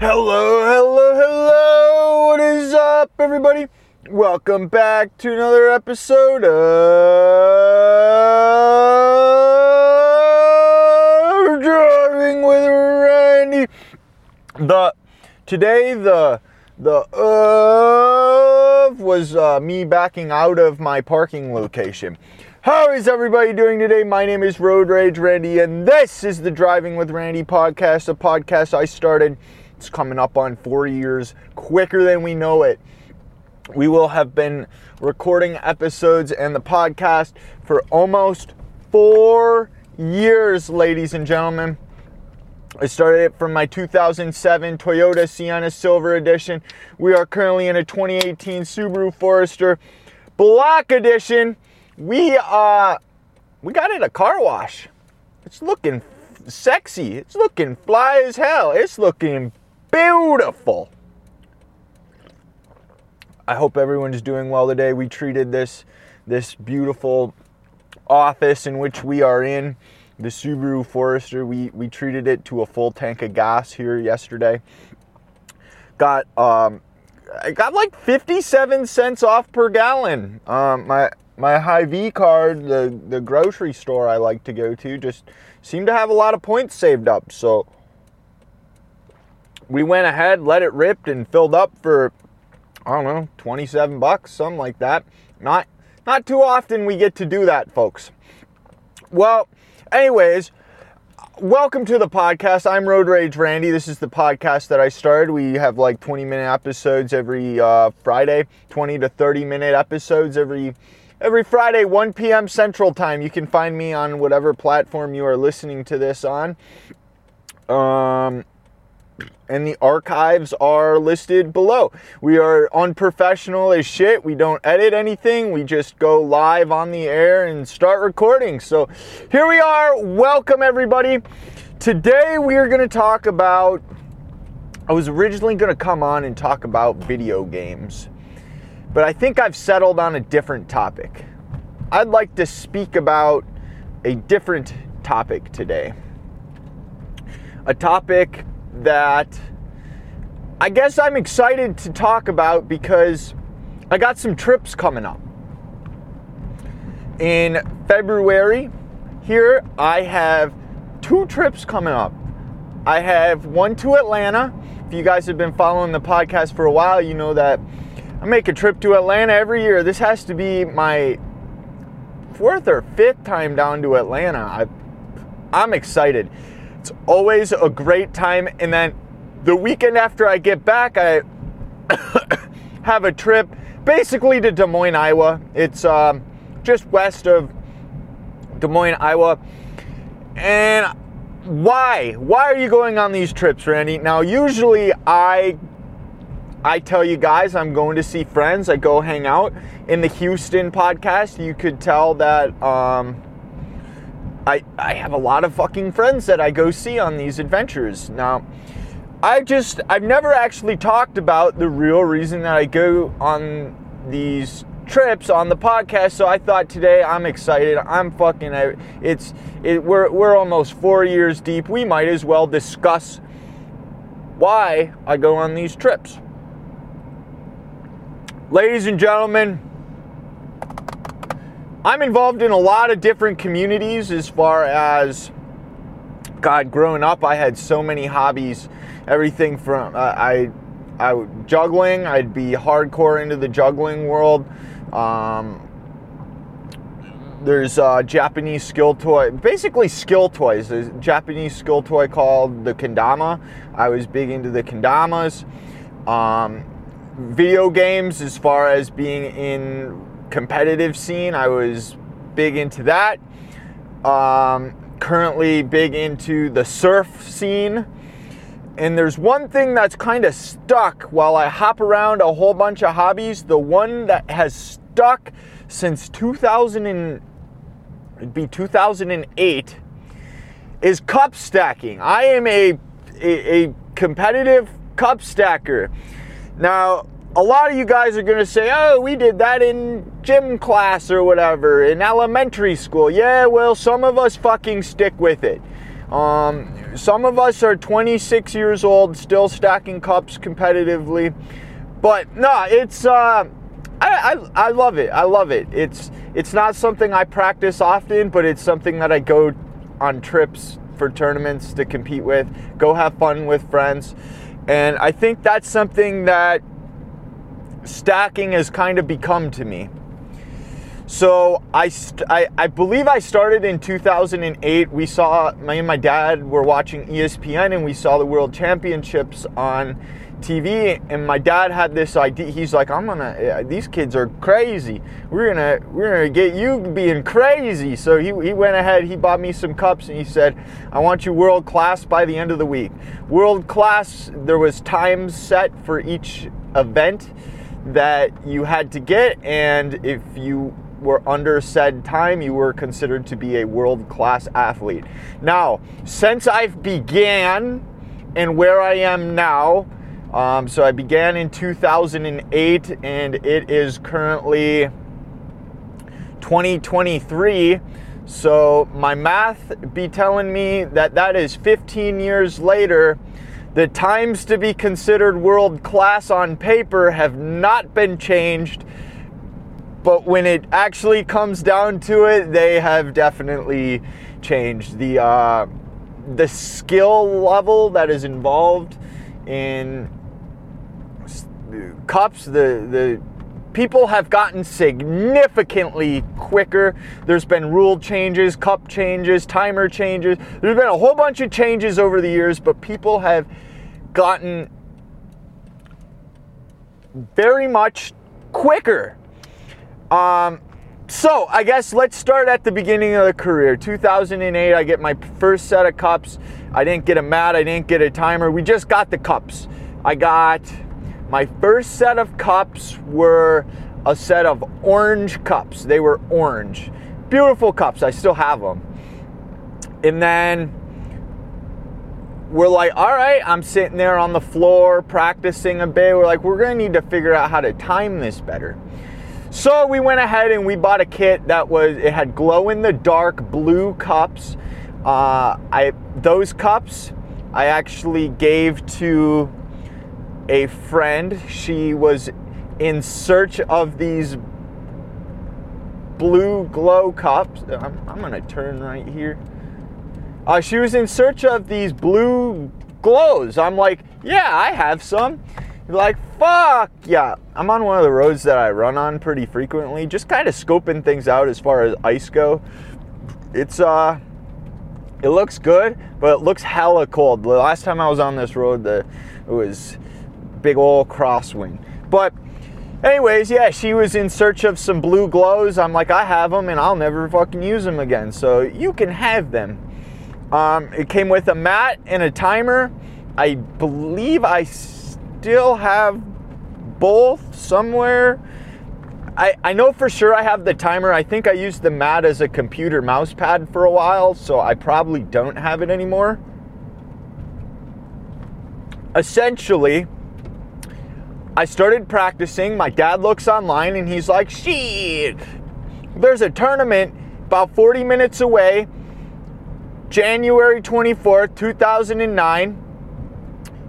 Hello, hello, hello. What is up, everybody? Welcome back to another episode of Driving with Randy. The today the the of was uh, me backing out of my parking location. How is everybody doing today? My name is Road Rage Randy, and this is the Driving with Randy podcast, a podcast I started. It's coming up on four years, quicker than we know it. We will have been recording episodes and the podcast for almost four years, ladies and gentlemen. I started it from my 2007 Toyota Sienna Silver Edition. We are currently in a 2018 Subaru Forester Black Edition. We uh we got it a car wash. It's looking sexy. It's looking fly as hell. It's looking beautiful. I hope everyone's doing well today. We treated this this beautiful office in which we are in, the Subaru Forester. We we treated it to a full tank of gas here yesterday. Got um I got like 57 cents off per gallon. Um my my Hy-Vee card, the the grocery store I like to go to, just seemed to have a lot of points saved up. So we went ahead, let it rip, and filled up for I don't know, 27 bucks, something like that. Not not too often we get to do that, folks. Well, anyways, welcome to the podcast. I'm Road Rage Randy. This is the podcast that I started. We have like 20 minute episodes every uh, Friday, 20 to 30 minute episodes every every Friday, 1 p.m. Central Time. You can find me on whatever platform you are listening to this on. Um, and the archives are listed below. We are unprofessional as shit. We don't edit anything. We just go live on the air and start recording. So here we are. Welcome, everybody. Today we are going to talk about. I was originally going to come on and talk about video games, but I think I've settled on a different topic. I'd like to speak about a different topic today. A topic that I guess I'm excited to talk about because I got some trips coming up. In February, here I have two trips coming up. I have one to Atlanta. If you guys have been following the podcast for a while, you know that I make a trip to Atlanta every year. This has to be my fourth or fifth time down to Atlanta. I, I'm excited. It's always a great time. And then the weekend after I get back, I have a trip basically to Des Moines, Iowa. It's um, just west of Des Moines, Iowa. And why? Why are you going on these trips, Randy? Now, usually I I tell you guys I'm going to see friends. I go hang out. In the Houston podcast, you could tell that um, I, have a lot of fucking friends that I go see on these adventures. Now, I just, I've never actually talked about the real reason that I go on these trips on the podcast. So I thought today I'm excited. I'm fucking, it's, it, we're, we're almost four years deep. We might as well discuss why I go on these trips. Ladies and gentlemen, I'm involved in a lot of different communities as far as God, growing up, I had so many hobbies. Everything from uh, I, I juggling. I'd be hardcore into the juggling world. Um, there's a Japanese skill toy, basically skill toys. There's a Japanese skill toy called the kendama. I was big into the kendamas. Um, video games, as far as being in competitive scene. I was big into that. Um, currently big into the surf scene. And there's one thing that's kind of stuck while I hop around a whole bunch of hobbies. The one that has stuck since 2000 and it'd be 2008 is cup stacking. I am a, a, a competitive cup stacker. Now, a lot of you guys are going to say, oh, we did that in gym class or whatever, in elementary school. Yeah, well, some of us fucking stick with it. Um, some of us are 26 years old, still stacking cups competitively. But no, it's uh, I, I, I love it. I love it. It's it's not something I practice often, but it's something that I go on trips for tournaments to compete with, go have fun with friends. And I think that's something that stacking has kind of become to me. So I, st- I, I believe I started in 2008. We saw me and my dad were watching ESPN and we saw the World Championships on TV. And my dad had this idea. He's like, "I'm gonna. Eh, these kids are crazy. We're gonna we're gonna get you being crazy." So he he went ahead. He bought me some cups and he said, "I want you world class by the end of the week. World class. There was times set for each event." That you had to get and if you were under said time, you were considered to be a world class athlete. Now, since I've began and where I am now, um, so I began in 2008 and it is currently 2023. So my math be telling me that that is 15 years later. The times to be considered world class on paper have not been changed but when it actually comes down to it, they have definitely changed. The uh, the skill level that is involved in cups, the the people have gotten significantly quicker. There's been rule changes, cup changes, timer changes. There's been a whole bunch of changes over the years, but people have gotten very much quicker um, so I guess let's start at the beginning of the career. 2008, I get my first set of cups. I didn't get a mat, I didn't get a timer. We just got the cups. I got my first set of cups were a set of orange cups. They were orange. Beautiful cups. I still have them. And then we're like, all right, I'm sitting there on the floor practicing a bit. We're like, we're going to need to figure out how to time this better. So we went ahead and we bought a kit that was it had glow in the dark blue cups. Uh, I those cups I actually gave to a friend. She was in search of these blue glow cups. I'm, I'm gonna turn right here. Uh, she was in search of these blue glows. I'm like, yeah, I have some. like, fuck yeah. I'm on one of the roads that I run on pretty frequently, just kind of scoping things out as far as ice go. It's uh it looks good, but it looks hella cold. The last time I was on this road, the it was big old crosswind. But anyways, yeah, she was in search of some blue glows. I'm like, I have them, and I'll never fucking use them again. So you can have them. Um, it came with a mat and a timer. I believe I still have both somewhere. I, I know for sure I have the timer. I think I used the mat as a computer mouse pad for a while, so I probably don't have it anymore. Essentially, I started practicing. My dad looks online and he's like, shit, there's a tournament about 40 minutes away, January 24th, 2009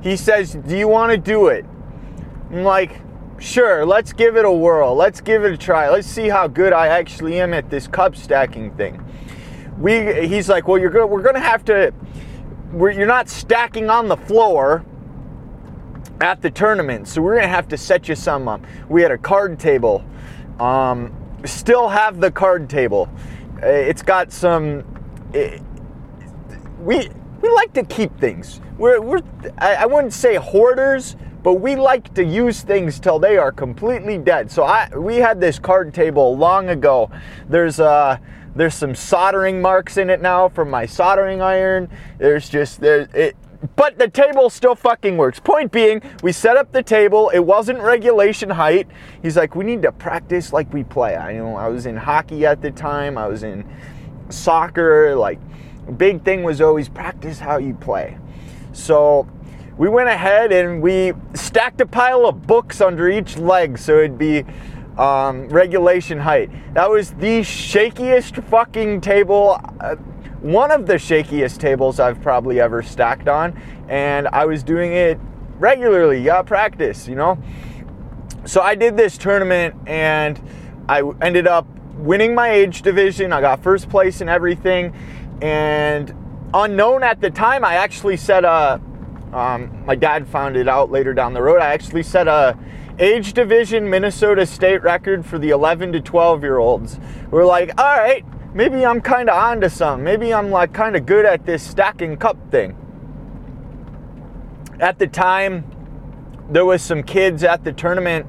he says, Do you want to do it? I'm like, Sure, let's give it a whirl. Let's give it a try. Let's see how good I actually am at this cup stacking thing. We, he's like, Well, you're good. We're going to have to, you're not stacking on the floor at the tournament, so we're going to have to set you some up. We had a card table. Um, still have the card table. It's got some. It, we we like to keep things. We're, we're I, I wouldn't say hoarders, but we like to use things till they are completely dead. So I we had this card table long ago. There's uh there's some soldering marks in it now from my soldering iron. There's just there it but the table still fucking works. Point being, we set up the table. It wasn't regulation height. He's like, we need to practice like we play. I you know I was in hockey at the time. I was in soccer. Like big thing was always practice how you play. So we went ahead and we stacked a pile of books under each leg so it'd be um, regulation height. That was the shakiest fucking table. Uh, one of the shakiest tables I've probably ever stacked on, and I was doing it regularly. Yeah, practice, you know. So I did this tournament, and I ended up winning my age division. I got first place in everything, and unknown at the time, I actually set a. Um, my dad found it out later down the road. I actually set a age division Minnesota state record for the 11 to 12 year olds. We're like, all right, maybe I'm kind of onto something. Maybe I'm like kind of good at this stacking cup thing. At the time, there was some kids at the tournament.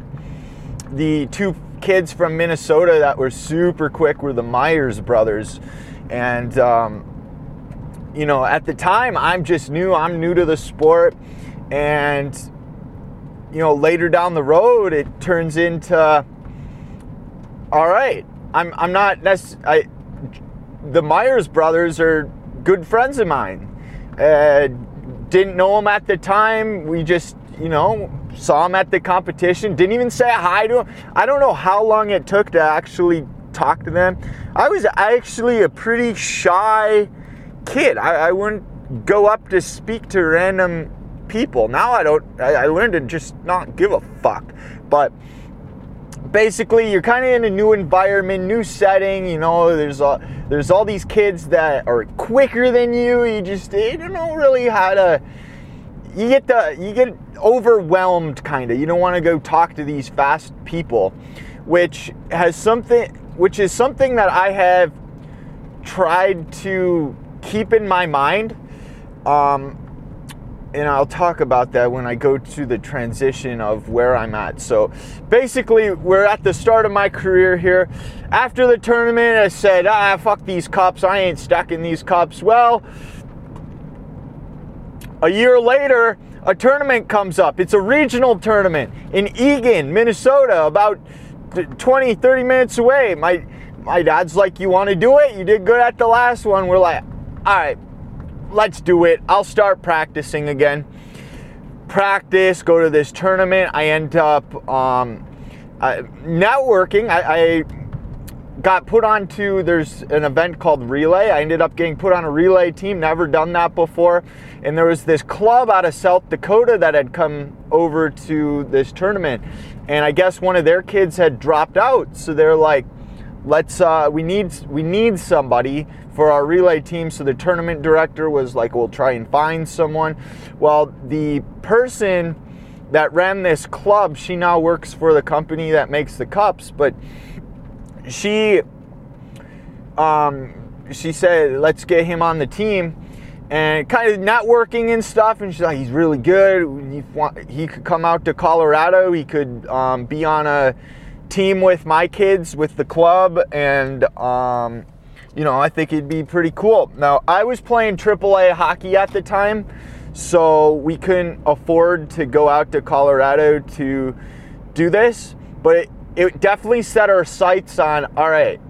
The two kids from Minnesota that were super quick were the Myers brothers, and um, you know, at the time, I'm just new. I'm new to the sport, and you know, later down the road, it turns into all right. I'm I'm not necessarily the Myers brothers are good friends of mine. Uh, didn't know them at the time. We just, you know, saw them at the competition. Didn't even say hi to them. I don't know how long it took to actually talk to them. I was actually a pretty shy kid. I, I wouldn't go up to speak to random people. Now I don't. I, I learned to just not give a fuck. But basically you're kind of in a new environment, new setting. You know, there's all there's all these kids that are quicker than you. You just you don't know really how to. You get the you get overwhelmed kind of. You don't want to go talk to these fast people, which has something which is something that I have tried to keep in my mind. Um, and I'll talk about that when I go to the transition of where I'm at. So basically, we're at the start of my career here. After the tournament, I said, ah, fuck these cups. I ain't stacking these cups. Well, a year later, a tournament comes up. It's a regional tournament in Eagan, Minnesota, about 20, 30 minutes away. My, my dad's like, You want to do it? You did good at the last one. We're like, All right, let's do it. I'll start practicing again. Practice, go to this tournament. I end up um, uh, networking. I, I got put onto there's an event called relay i ended up getting put on a relay team never done that before and there was this club out of south dakota that had come over to this tournament and i guess one of their kids had dropped out. So they're like let's uh, we need we need somebody for our relay team. So the tournament director was like we'll try and find someone. Well the person that ran this club she now works for the company that makes the cups but she um, she said let's get him on the team and kind of networking and stuff and she's like he's really good. He, he could come out to colorado. He could um, be on a team with my kids with the club and um, you know i think it'd be pretty cool. Now i was playing aaa hockey at the time so we couldn't afford to go out to colorado to do this but it, it definitely set our sights on all right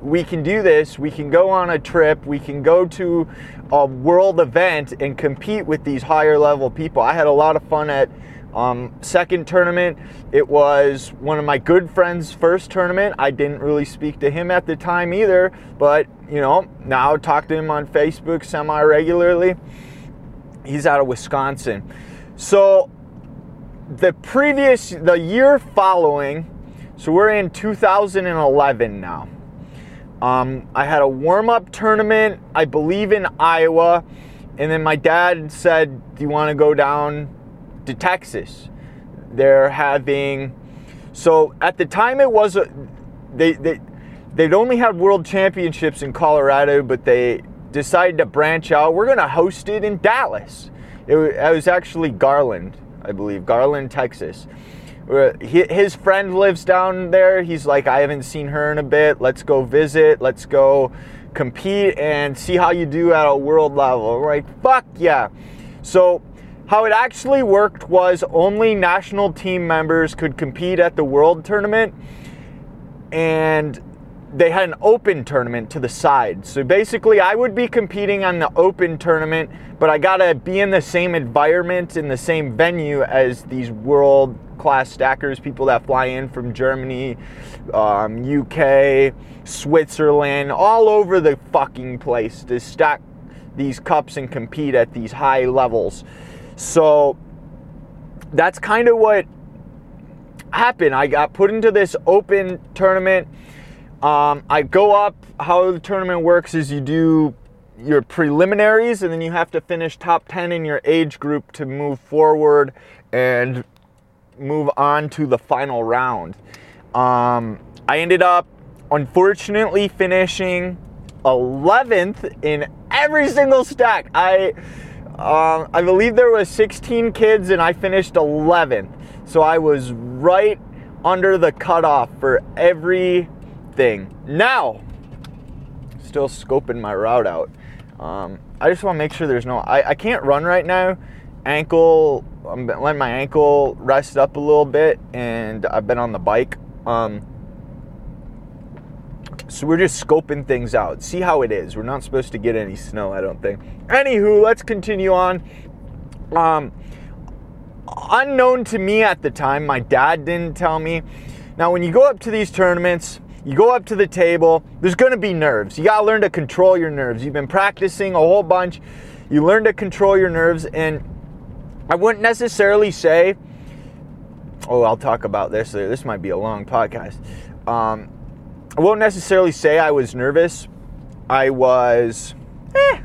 we can do this we can go on a trip we can go to a world event and compete with these higher level people i had a lot of fun at um, second tournament, it was one of my good friends' first tournament. I didn't really speak to him at the time either, but you know, now I talk to him on Facebook semi regularly. He's out of Wisconsin. So the previous, the year following, so we're in 2011 now. Um, I had a warm up tournament, I believe in Iowa, and then my dad said, Do you want to go down to Texas. They're having so at the time it was a, they they they'd only had world championships in Colorado, but they decided to branch out. We're going to host it in Dallas. It was, it was actually Garland, I believe, Garland, Texas. His friend lives down there. He's like, I haven't seen her in a bit. Let's go visit. Let's go compete and see how you do at a world level. Like, fuck yeah. So how it actually worked was only national team members could compete at the world tournament and they had an open tournament to the side. So basically, I would be competing on the open tournament, but I gotta be in the same environment, in the same venue as these world class stackers, people that fly in from Germany, um, UK, Switzerland, all over the fucking place to stack these cups and compete at these high levels. So that's kind of what happened. I got put into this open tournament. Um, I go up. How the tournament works is you do your preliminaries and then you have to finish top 10 in your age group to move forward and move on to the final round. Um, I ended up unfortunately finishing 11th in every single stack. I um, I believe there was 16 kids and I finished 11th. So I was right under the cutoff for everything. Now, still scoping my route out. Um, I just want to make sure there's no. I, I can't run right now. Ankle. I'm letting my ankle rest up a little bit, and I've been on the bike. Um, so we're just scoping things out, see how it is. We're not supposed to get any snow, I don't think. Anywho, let's continue on. Um, unknown to me at the time, my dad didn't tell me. Now, when you go up to these tournaments, you go up to the table, there's gonna be nerves. You gotta learn to control your nerves. You've been practicing a whole bunch, you learn to control your nerves, and I wouldn't necessarily say, oh, I'll talk about this. This might be a long podcast. Um, I won't necessarily say I was nervous. I was eh,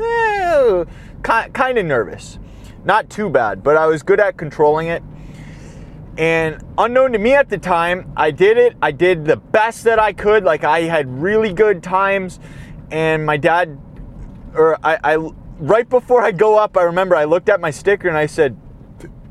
eh, kind of nervous. Not too bad, but I was good at controlling it. And unknown to me at the time, I did it. I did the best that I could. Like I had really good times. And my dad, or I, I right before I go up, I remember I looked at my sticker and I said,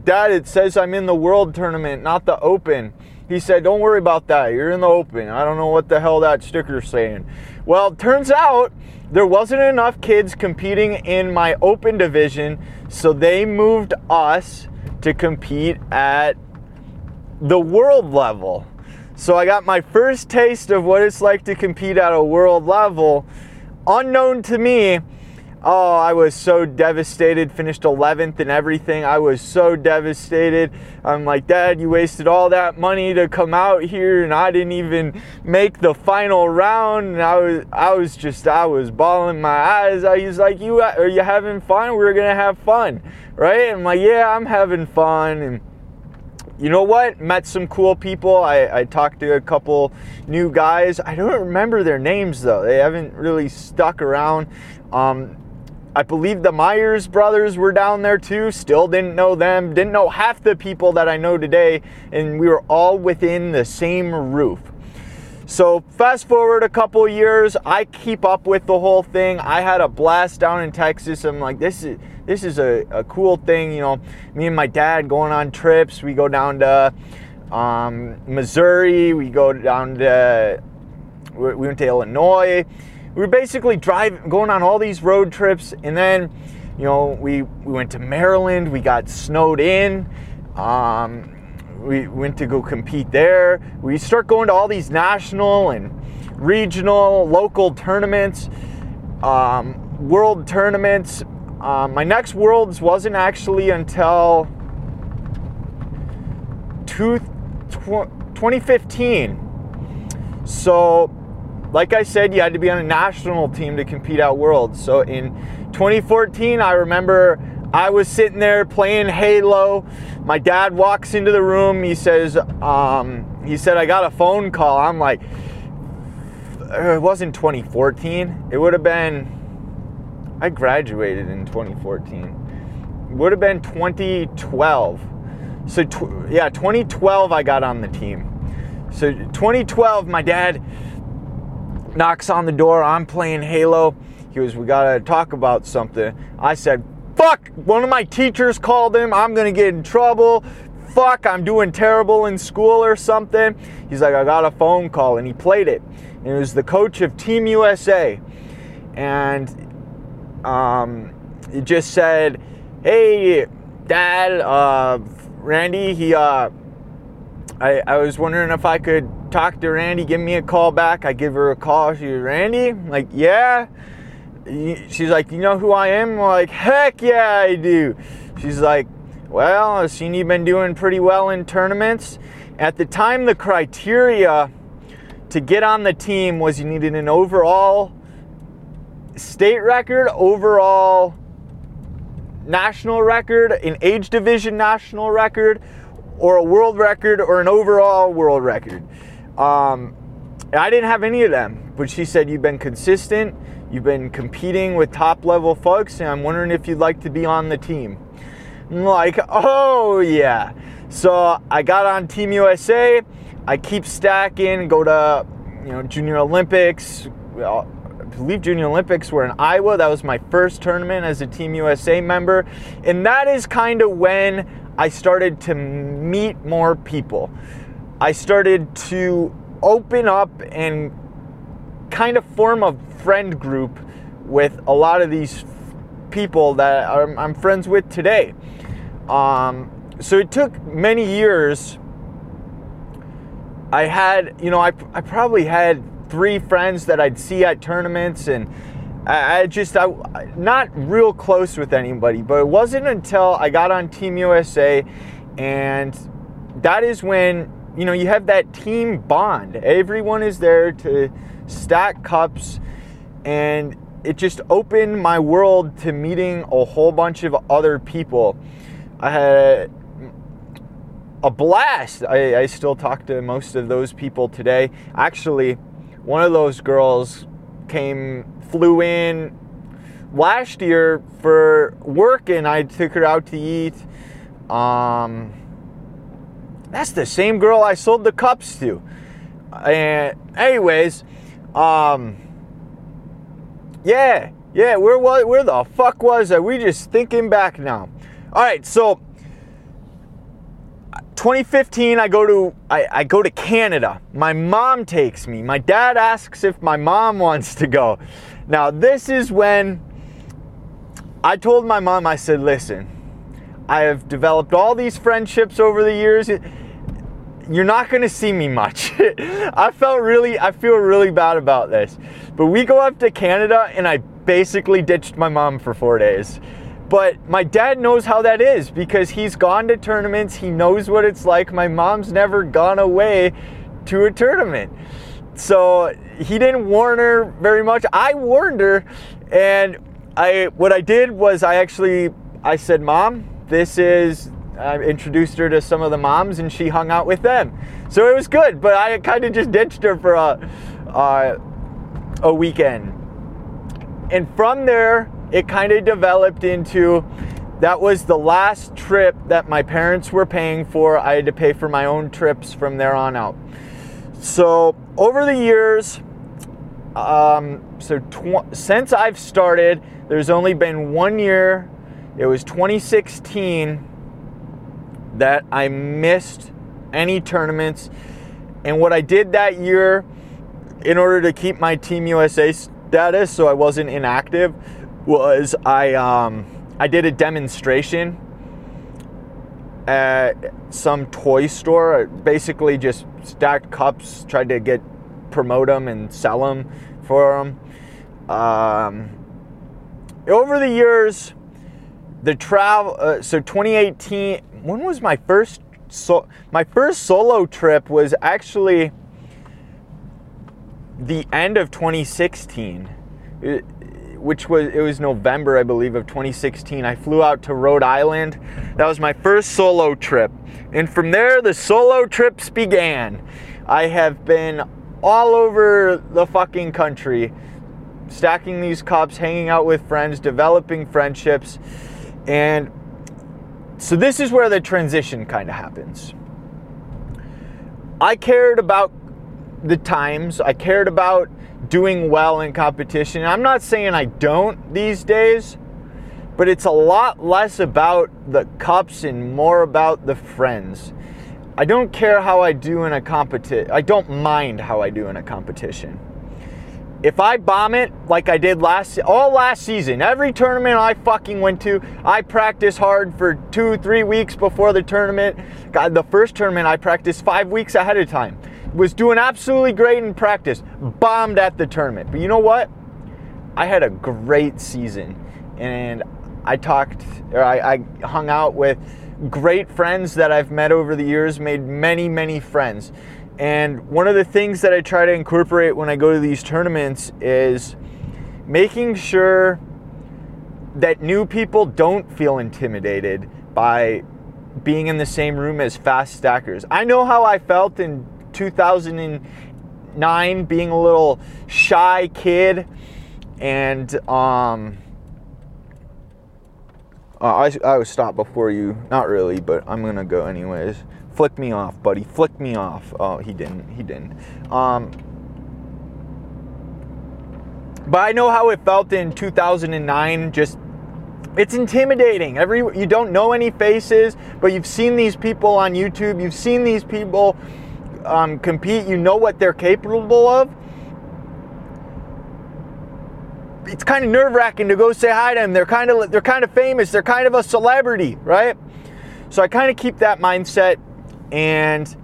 Dad, it says I'm in the world tournament, not the open. He said, Don't worry about that. You're in the open. I don't know what the hell that sticker's saying. Well, turns out there wasn't enough kids competing in my open division, so they moved us to compete at the world level. So I got my first taste of what it's like to compete at a world level, unknown to me Oh, I was so devastated. Finished 11th and everything. I was so devastated. I'm like, Dad, you wasted all that money to come out here, and I didn't even make the final round. And I was, I was just, I was bawling my eyes. I was like, You are you having fun? We we're gonna have fun, right? I'm like, Yeah, I'm having fun. And you know what? Met some cool people. I, I, talked to a couple new guys. I don't remember their names though. They haven't really stuck around. Um, I believe the Myers brothers were down there too. Still didn't know them, didn't know half the people that I know today, and we were all within the same roof. So, fast forward a couple years, I keep up with the whole thing. I had a blast down in Texas. I'm like, this is this is a, a cool thing. You know, me and my dad going on trips. We go down to um, Missouri. We go down to we went to Illinois we were basically driving, going on all these road trips, and then, you know, we we went to Maryland. We got snowed in. Um, we went to go compete there. We start going to all these national and regional, local tournaments, um, world tournaments. Um, my next worlds wasn't actually until two, tw- 2015. So like I said, you had to be on a national team to compete at Worlds. So in 2014, I remember I was sitting there playing Halo. My dad walks into the room. He says, um, he said, I got a phone call. I'm like, it wasn't 2014. It would have been, I graduated in 2014. It would have been 2012. So, tw- yeah, 2012, I got on the team. So, 2012, my dad knocks on the door. I'm playing Halo. He goes, We got to talk about something. I said, Fuck, one of my teachers called him. I'm going to get in trouble. Fuck, I'm doing terrible in school or something. He's like, I got a phone call. And he played it. And it was the coach of Team USA. And um, it just said, Hey, Dad, uh, Randy, he, uh, I, I was wondering if I could talk to Randy, give me a call back. I give her a call. She's Randy? I'm like, yeah. She's like, you know who I am? I'm like, heck yeah, I do. She's like, Well, I've seen you've been doing pretty well in tournaments. At the time, the criteria to get on the team was you needed an overall state record, overall national record, an age division national record, or a world record, or an overall world record. Um, I didn't have any of them, but she said, You've been consistent, you've been competing with top level folks, and I'm wondering if you'd like to be on the team. I'm like, Oh, yeah. So I got on Team USA. I keep stacking, go to you know Junior Olympics. I believe Junior Olympics were in Iowa. That was my first tournament as a Team USA member, and that is kind of when I started to meet more people. I started to open up and kind of form a friend group with a lot of these people that I'm friends with today. Um, so it took many years. I had, you know, I, I probably had three friends that I'd see at tournaments, and I, I just, I not real close with anybody. But it wasn't until I got on Team USA, and that is when you know you have that team bond. Everyone is there to stack cups, and it just opened my world to meeting a whole bunch of other people. I had a blast. I, I, still talk to most of those people today. Actually, one of those girls came, flew in last year for work, and I took her out to eat. Um, that's the same girl I sold the cups to. And, anyways, um, yeah, yeah, where was where the fuck was I? We just thinking back now. All right, so 2015 i go to I, I, go to canada my mom takes me my dad asks if my mom wants to go now this is when i told my mom i said listen i have developed all these friendships over the years you're not to see me much i felt really i feel really bad about this but we go up to canada and i basically ditched my mom for four days but my dad knows how that is because he's gone to tournaments. He knows what it's like. My mom's never gone away to a tournament. So he didn't warn her very much. I warned her and I what I did was I actually I said, "Mom, this is I introduced her to some of the moms and she hung out with them. So it was good, but I kind of just ditched her for a uh, a weekend. And from there, it kind of developed into that was the last trip that my parents were paying for. I had to pay for my own trips from there on out. So over the years, um, so tw- since I've started, there's only been one year. It was 2016 that I missed any tournaments. And what I did that year, in order to keep my Team USA status, so I wasn't inactive, was I um, I did a demonstration at some toy store. I basically, just stacked cups, tried to get promote them and sell them for them. Um, over the years, the travel. Uh, so 2018. When was my first? So my first solo trip was actually the end of 2016. It, uh, which was it was November, I believe, of 2016. I flew out to Rhode Island. That was my first solo trip. And from there the solo trips began. I have been all over the fucking country stacking these cups, hanging out with friends, developing friendships. And so this is where the transition kind of happens. I cared about the times. I cared about doing well in competition. I'm not saying I don't these days, but it's a lot less about the cups and more about the friends. I don't care how I do in a competition. I don't mind how I do in a competition. If I bomb it like I did last all last season, every tournament I fucking went to, I practiced hard for 2 3 weeks before the tournament. God, the first tournament I practiced 5 weeks ahead of time was doing absolutely great in practice, bombed at the tournament. But you know what? I had a great season, and I talked, or I, I hung out with great friends that I've met over the years, made many, many friends. And one of the things that I try to incorporate when I go to these tournaments is making sure that new people don't feel intimidated by being in the same room as fast stackers. I know how I felt in 2009 being a little shy kid and um uh, I, I stopped before you. Not really, but I'm gonna go anyways. Flick me off, buddy. Flick me off. Oh, he didn't. He didn't. Um, but I know how it felt in 2009. Just it's intimidating. Every you don't know any faces, but you've seen these people on YouTube. You've seen these people um, compete. You know what they're capable of it's kind of nerve wracking to go say hi to them. They're kind of they're kind of famous. They're kind of a celebrity, right? So I kind of keep that mindset, and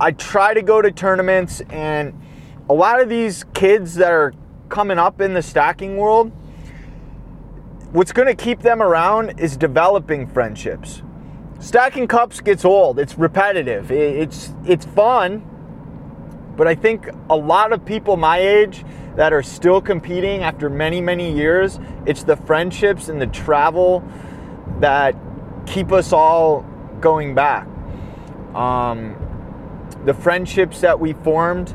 I try to go to tournaments. And a lot of these kids that are coming up in the stacking world, what's going to keep them around is developing friendships. Stacking cups gets old. It's repetitive. It's it's fun, but I think a lot of people my age that are still competing after many, many years. It's the friendships and the travel that keep us all going back. Um, the friendships that we formed.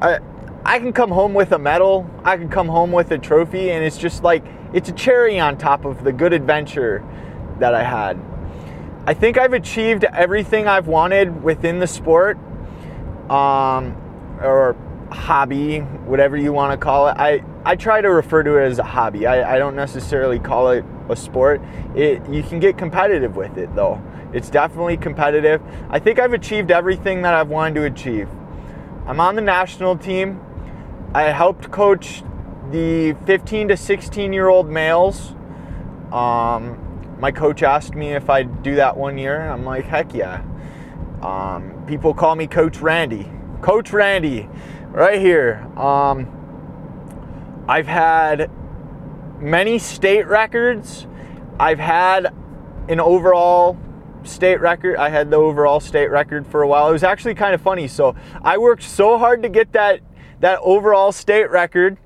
I, I can come home with a medal, I can come home with a trophy, and it's just like it's a cherry on top of the good adventure that I had. I think I've achieved everything I've wanted within the sport, um, or hobby, whatever you want to call it. I, I try to refer to it as a hobby. I, I don't necessarily call it a sport. It you can get competitive with it though. It's definitely competitive. I think I've achieved everything that I've wanted to achieve. I'm on the national team. I helped coach the 15 to 16 year old males. Um, my coach asked me if I'd do that one year, I'm like, heck yeah. Um, people call me Coach Randy. Coach Randy right here. Um, I've had many state records. I've had an overall state record. I had the overall state record for a while. It was actually kind of funny. So I worked so hard to get that that overall state record,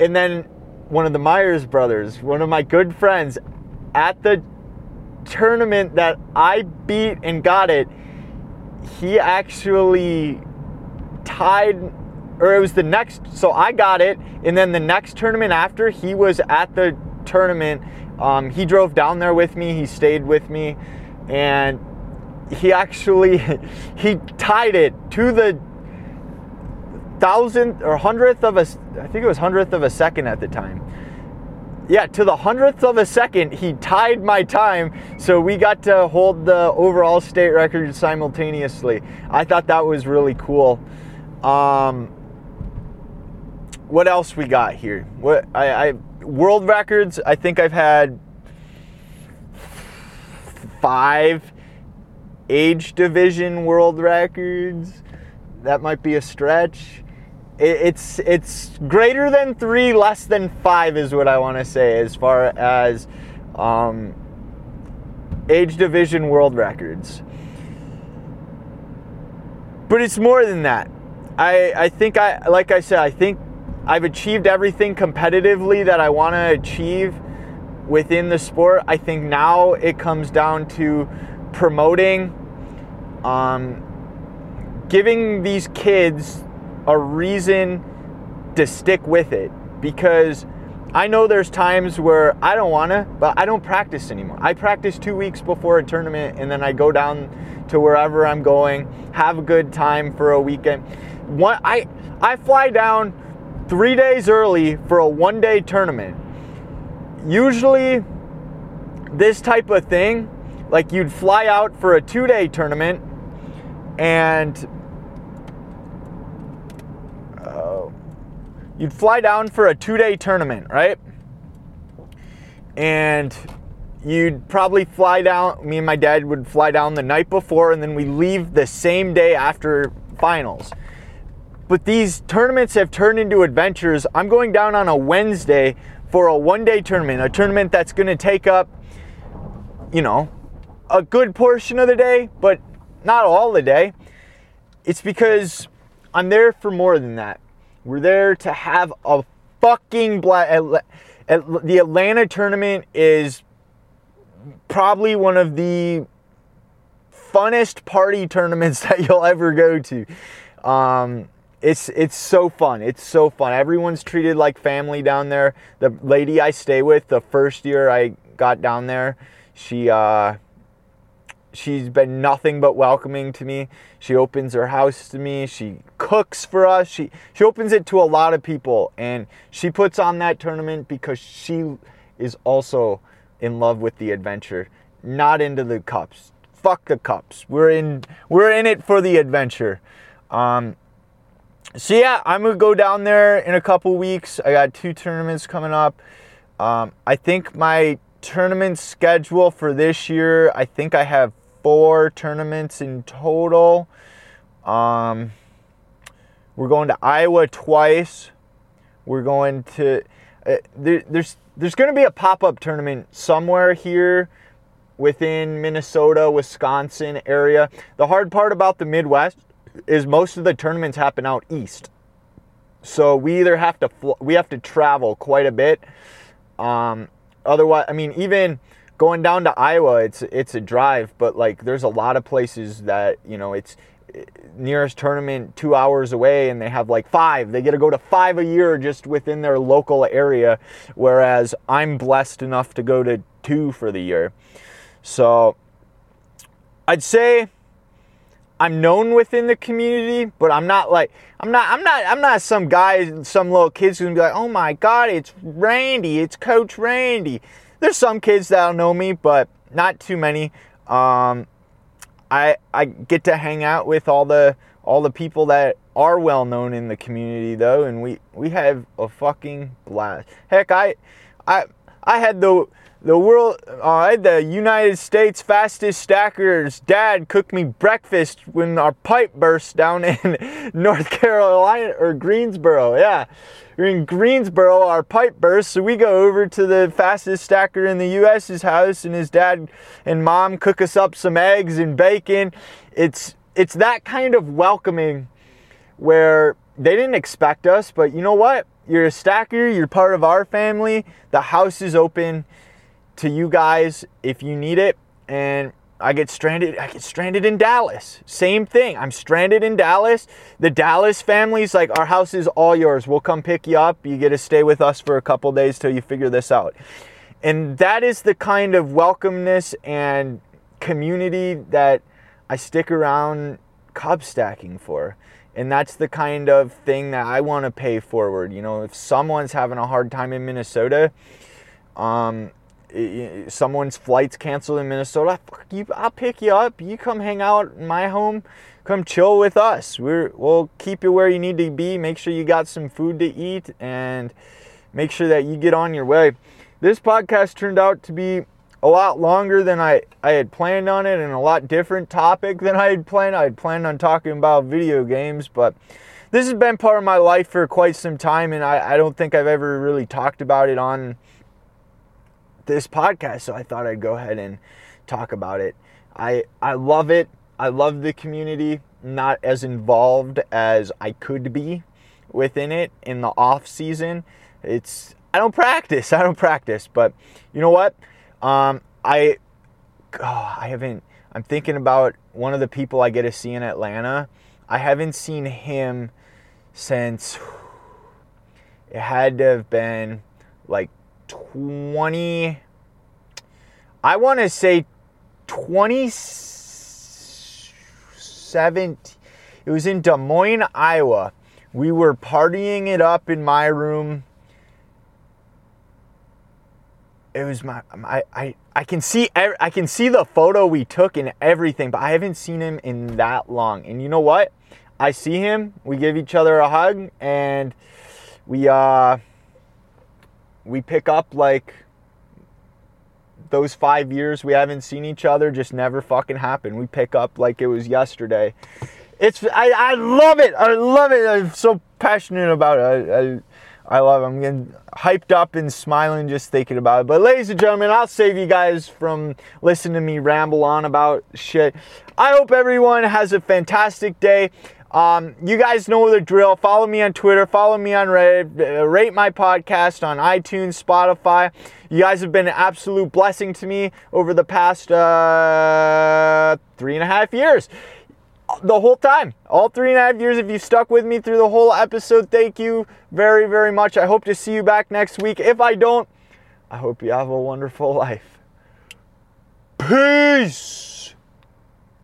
and then one of the Myers brothers, one of my good friends, at the tournament that I beat and got it, he actually tied or it was the next so i got it and then the next tournament after he was at the tournament um, he drove down there with me. He stayed with me. And he actually he tied it to the thousandth or hundredth of a i think it was hundredth of a second at the time. Yeah to the hundredth of a second he tied my time. So we got to hold the overall state record simultaneously. I thought that was really cool. Um, what else we got here? What I, I world records. I think I've had five age division world records. That might be a stretch. it's it's greater than three, less than five is what I want to say as far as um, age division world records. But it's more than that. I, I think I like I said I think I've achieved everything competitively that I want to achieve within the sport. I think now it comes down to promoting, um, giving these kids a reason to stick with it because I know there's times where I don't want to, but I don't practice anymore. I practice two weeks before a tournament and then I go down to wherever I'm going, have a good time for a weekend one I I fly down three days early for a one day tournament. Usually, this type of thing, like you'd fly out for a two day tournament and uh, you'd fly down for a two day tournament, right? And you'd probably fly down, me and my dad would fly down the night before, and then we leave the same day after finals. But these tournaments have turned into adventures. I'm going down on a Wednesday for a one day tournament, a tournament that's going to take up, you know, a good portion of the day, but not all the day. It's because I'm there for more than that. We're there to have a fucking blast. The Atlanta tournament is probably one of the funnest party tournaments that you'll ever go to. Um, it's it's so fun. It's so fun. Everyone's treated like family down there. The lady I stay with, the first year I got down there, she uh, she's been nothing but welcoming to me. She opens her house to me. She cooks for us. She she opens it to a lot of people, and she puts on that tournament because she is also in love with the adventure, not into the cups. Fuck the cups. We're in we're in it for the adventure. Um, so yeah, I'm gonna go down there in a couple weeks. I got two tournaments coming up. Um, I think my tournament schedule for this year, I think I have four tournaments in total. Um, we're going to Iowa twice. We're going to uh, there, there's there's going to be a pop-up tournament somewhere here within Minnesota, Wisconsin area. The hard part about the Midwest is most of the tournaments happen out east. So we either have to fl- we have to travel quite a bit. Um, otherwise, I mean, even going down to Iowa, it's it's a drive, but like there's a lot of places that you know it's nearest tournament two hours away and they have like five they get to go to five a year just within their local area whereas i'm blessed enough to go to two for the year so i'd say I'm known within the community, but I'm not like I'm not I'm not I'm not some guy, some little kids gonna be like, oh my god, it's Randy, it's Coach Randy. There's some kids that'll know me, but not too many. Um, I I get to hang out with all the all the people that are well known in the community though, and we we have a fucking blast. Heck, I I I had the the world, uh, the United States fastest stacker's dad cooked me breakfast when our pipe burst down in North Carolina or Greensboro. Yeah, we're in Greensboro, our pipe burst, so we go over to the fastest stacker in the U.S.'s house, and his dad and mom cook us up some eggs and bacon. It's it's that kind of welcoming where they didn't expect us, but you know what? You're a stacker, you're part of our family. The house is open to you guys if you need it. And I get stranded. I get stranded in Dallas. Same thing. I'm stranded in Dallas. The Dallas family's like, our house is all yours. We'll come pick you up. You get to stay with us for a couple days till you figure this out. And that is the kind of welcomeness and community that I stick around cup stacking for. And that's the kind of thing that I want to pay forward. You know, if someone's having a hard time in Minnesota, um, someone's flights canceled in Minnesota, you, I'll pick you up. You come hang out in my home. Come chill with us. We're, we'll keep you where you need to be. Make sure you got some food to eat and make sure that you get on your way. This podcast turned out to be a lot longer than I, I had planned on it and a lot different topic than I had planned. I had planned on talking about video games, but this has been part of my life for quite some time and I, I don't think I've ever really talked about it on this podcast, so I thought I'd go ahead and talk about it. I I love it. I love the community. Not as involved as I could be within it in the off season. It's I don't practice. I don't practice, but you know what? Um, I oh, I haven't. I'm thinking about one of the people I get to see in Atlanta. I haven't seen him since it had to have been like 20 I want to say 2017 it was in Des Moines, Iowa. We were partying it up in my room. It was my, I, I, I can see I can see the photo we took and everything, but I haven't seen him in that long. And you know what? I see him. We give each other a hug and we uh we pick up like those five years we haven't seen each other just never fucking happened. We pick up like it was yesterday. It's I, I love it. I love it. I'm so passionate about it. I, I love it. I'm getting hyped up and smiling just thinking about it. But, ladies and gentlemen, I'll save you guys from listening to me ramble on about shit. I hope everyone has a fantastic day. Um, you guys know the drill. Follow me on Twitter. Follow me on Reddit. Uh, rate my podcast on iTunes, Spotify. You guys have been an absolute blessing to me over the past uh, three and a half years the whole time. All three and a half years, if you stuck with me through the whole episode, thank you very, very much. I hope to see you back next week. If I don't, I hope you have a wonderful life. Peace.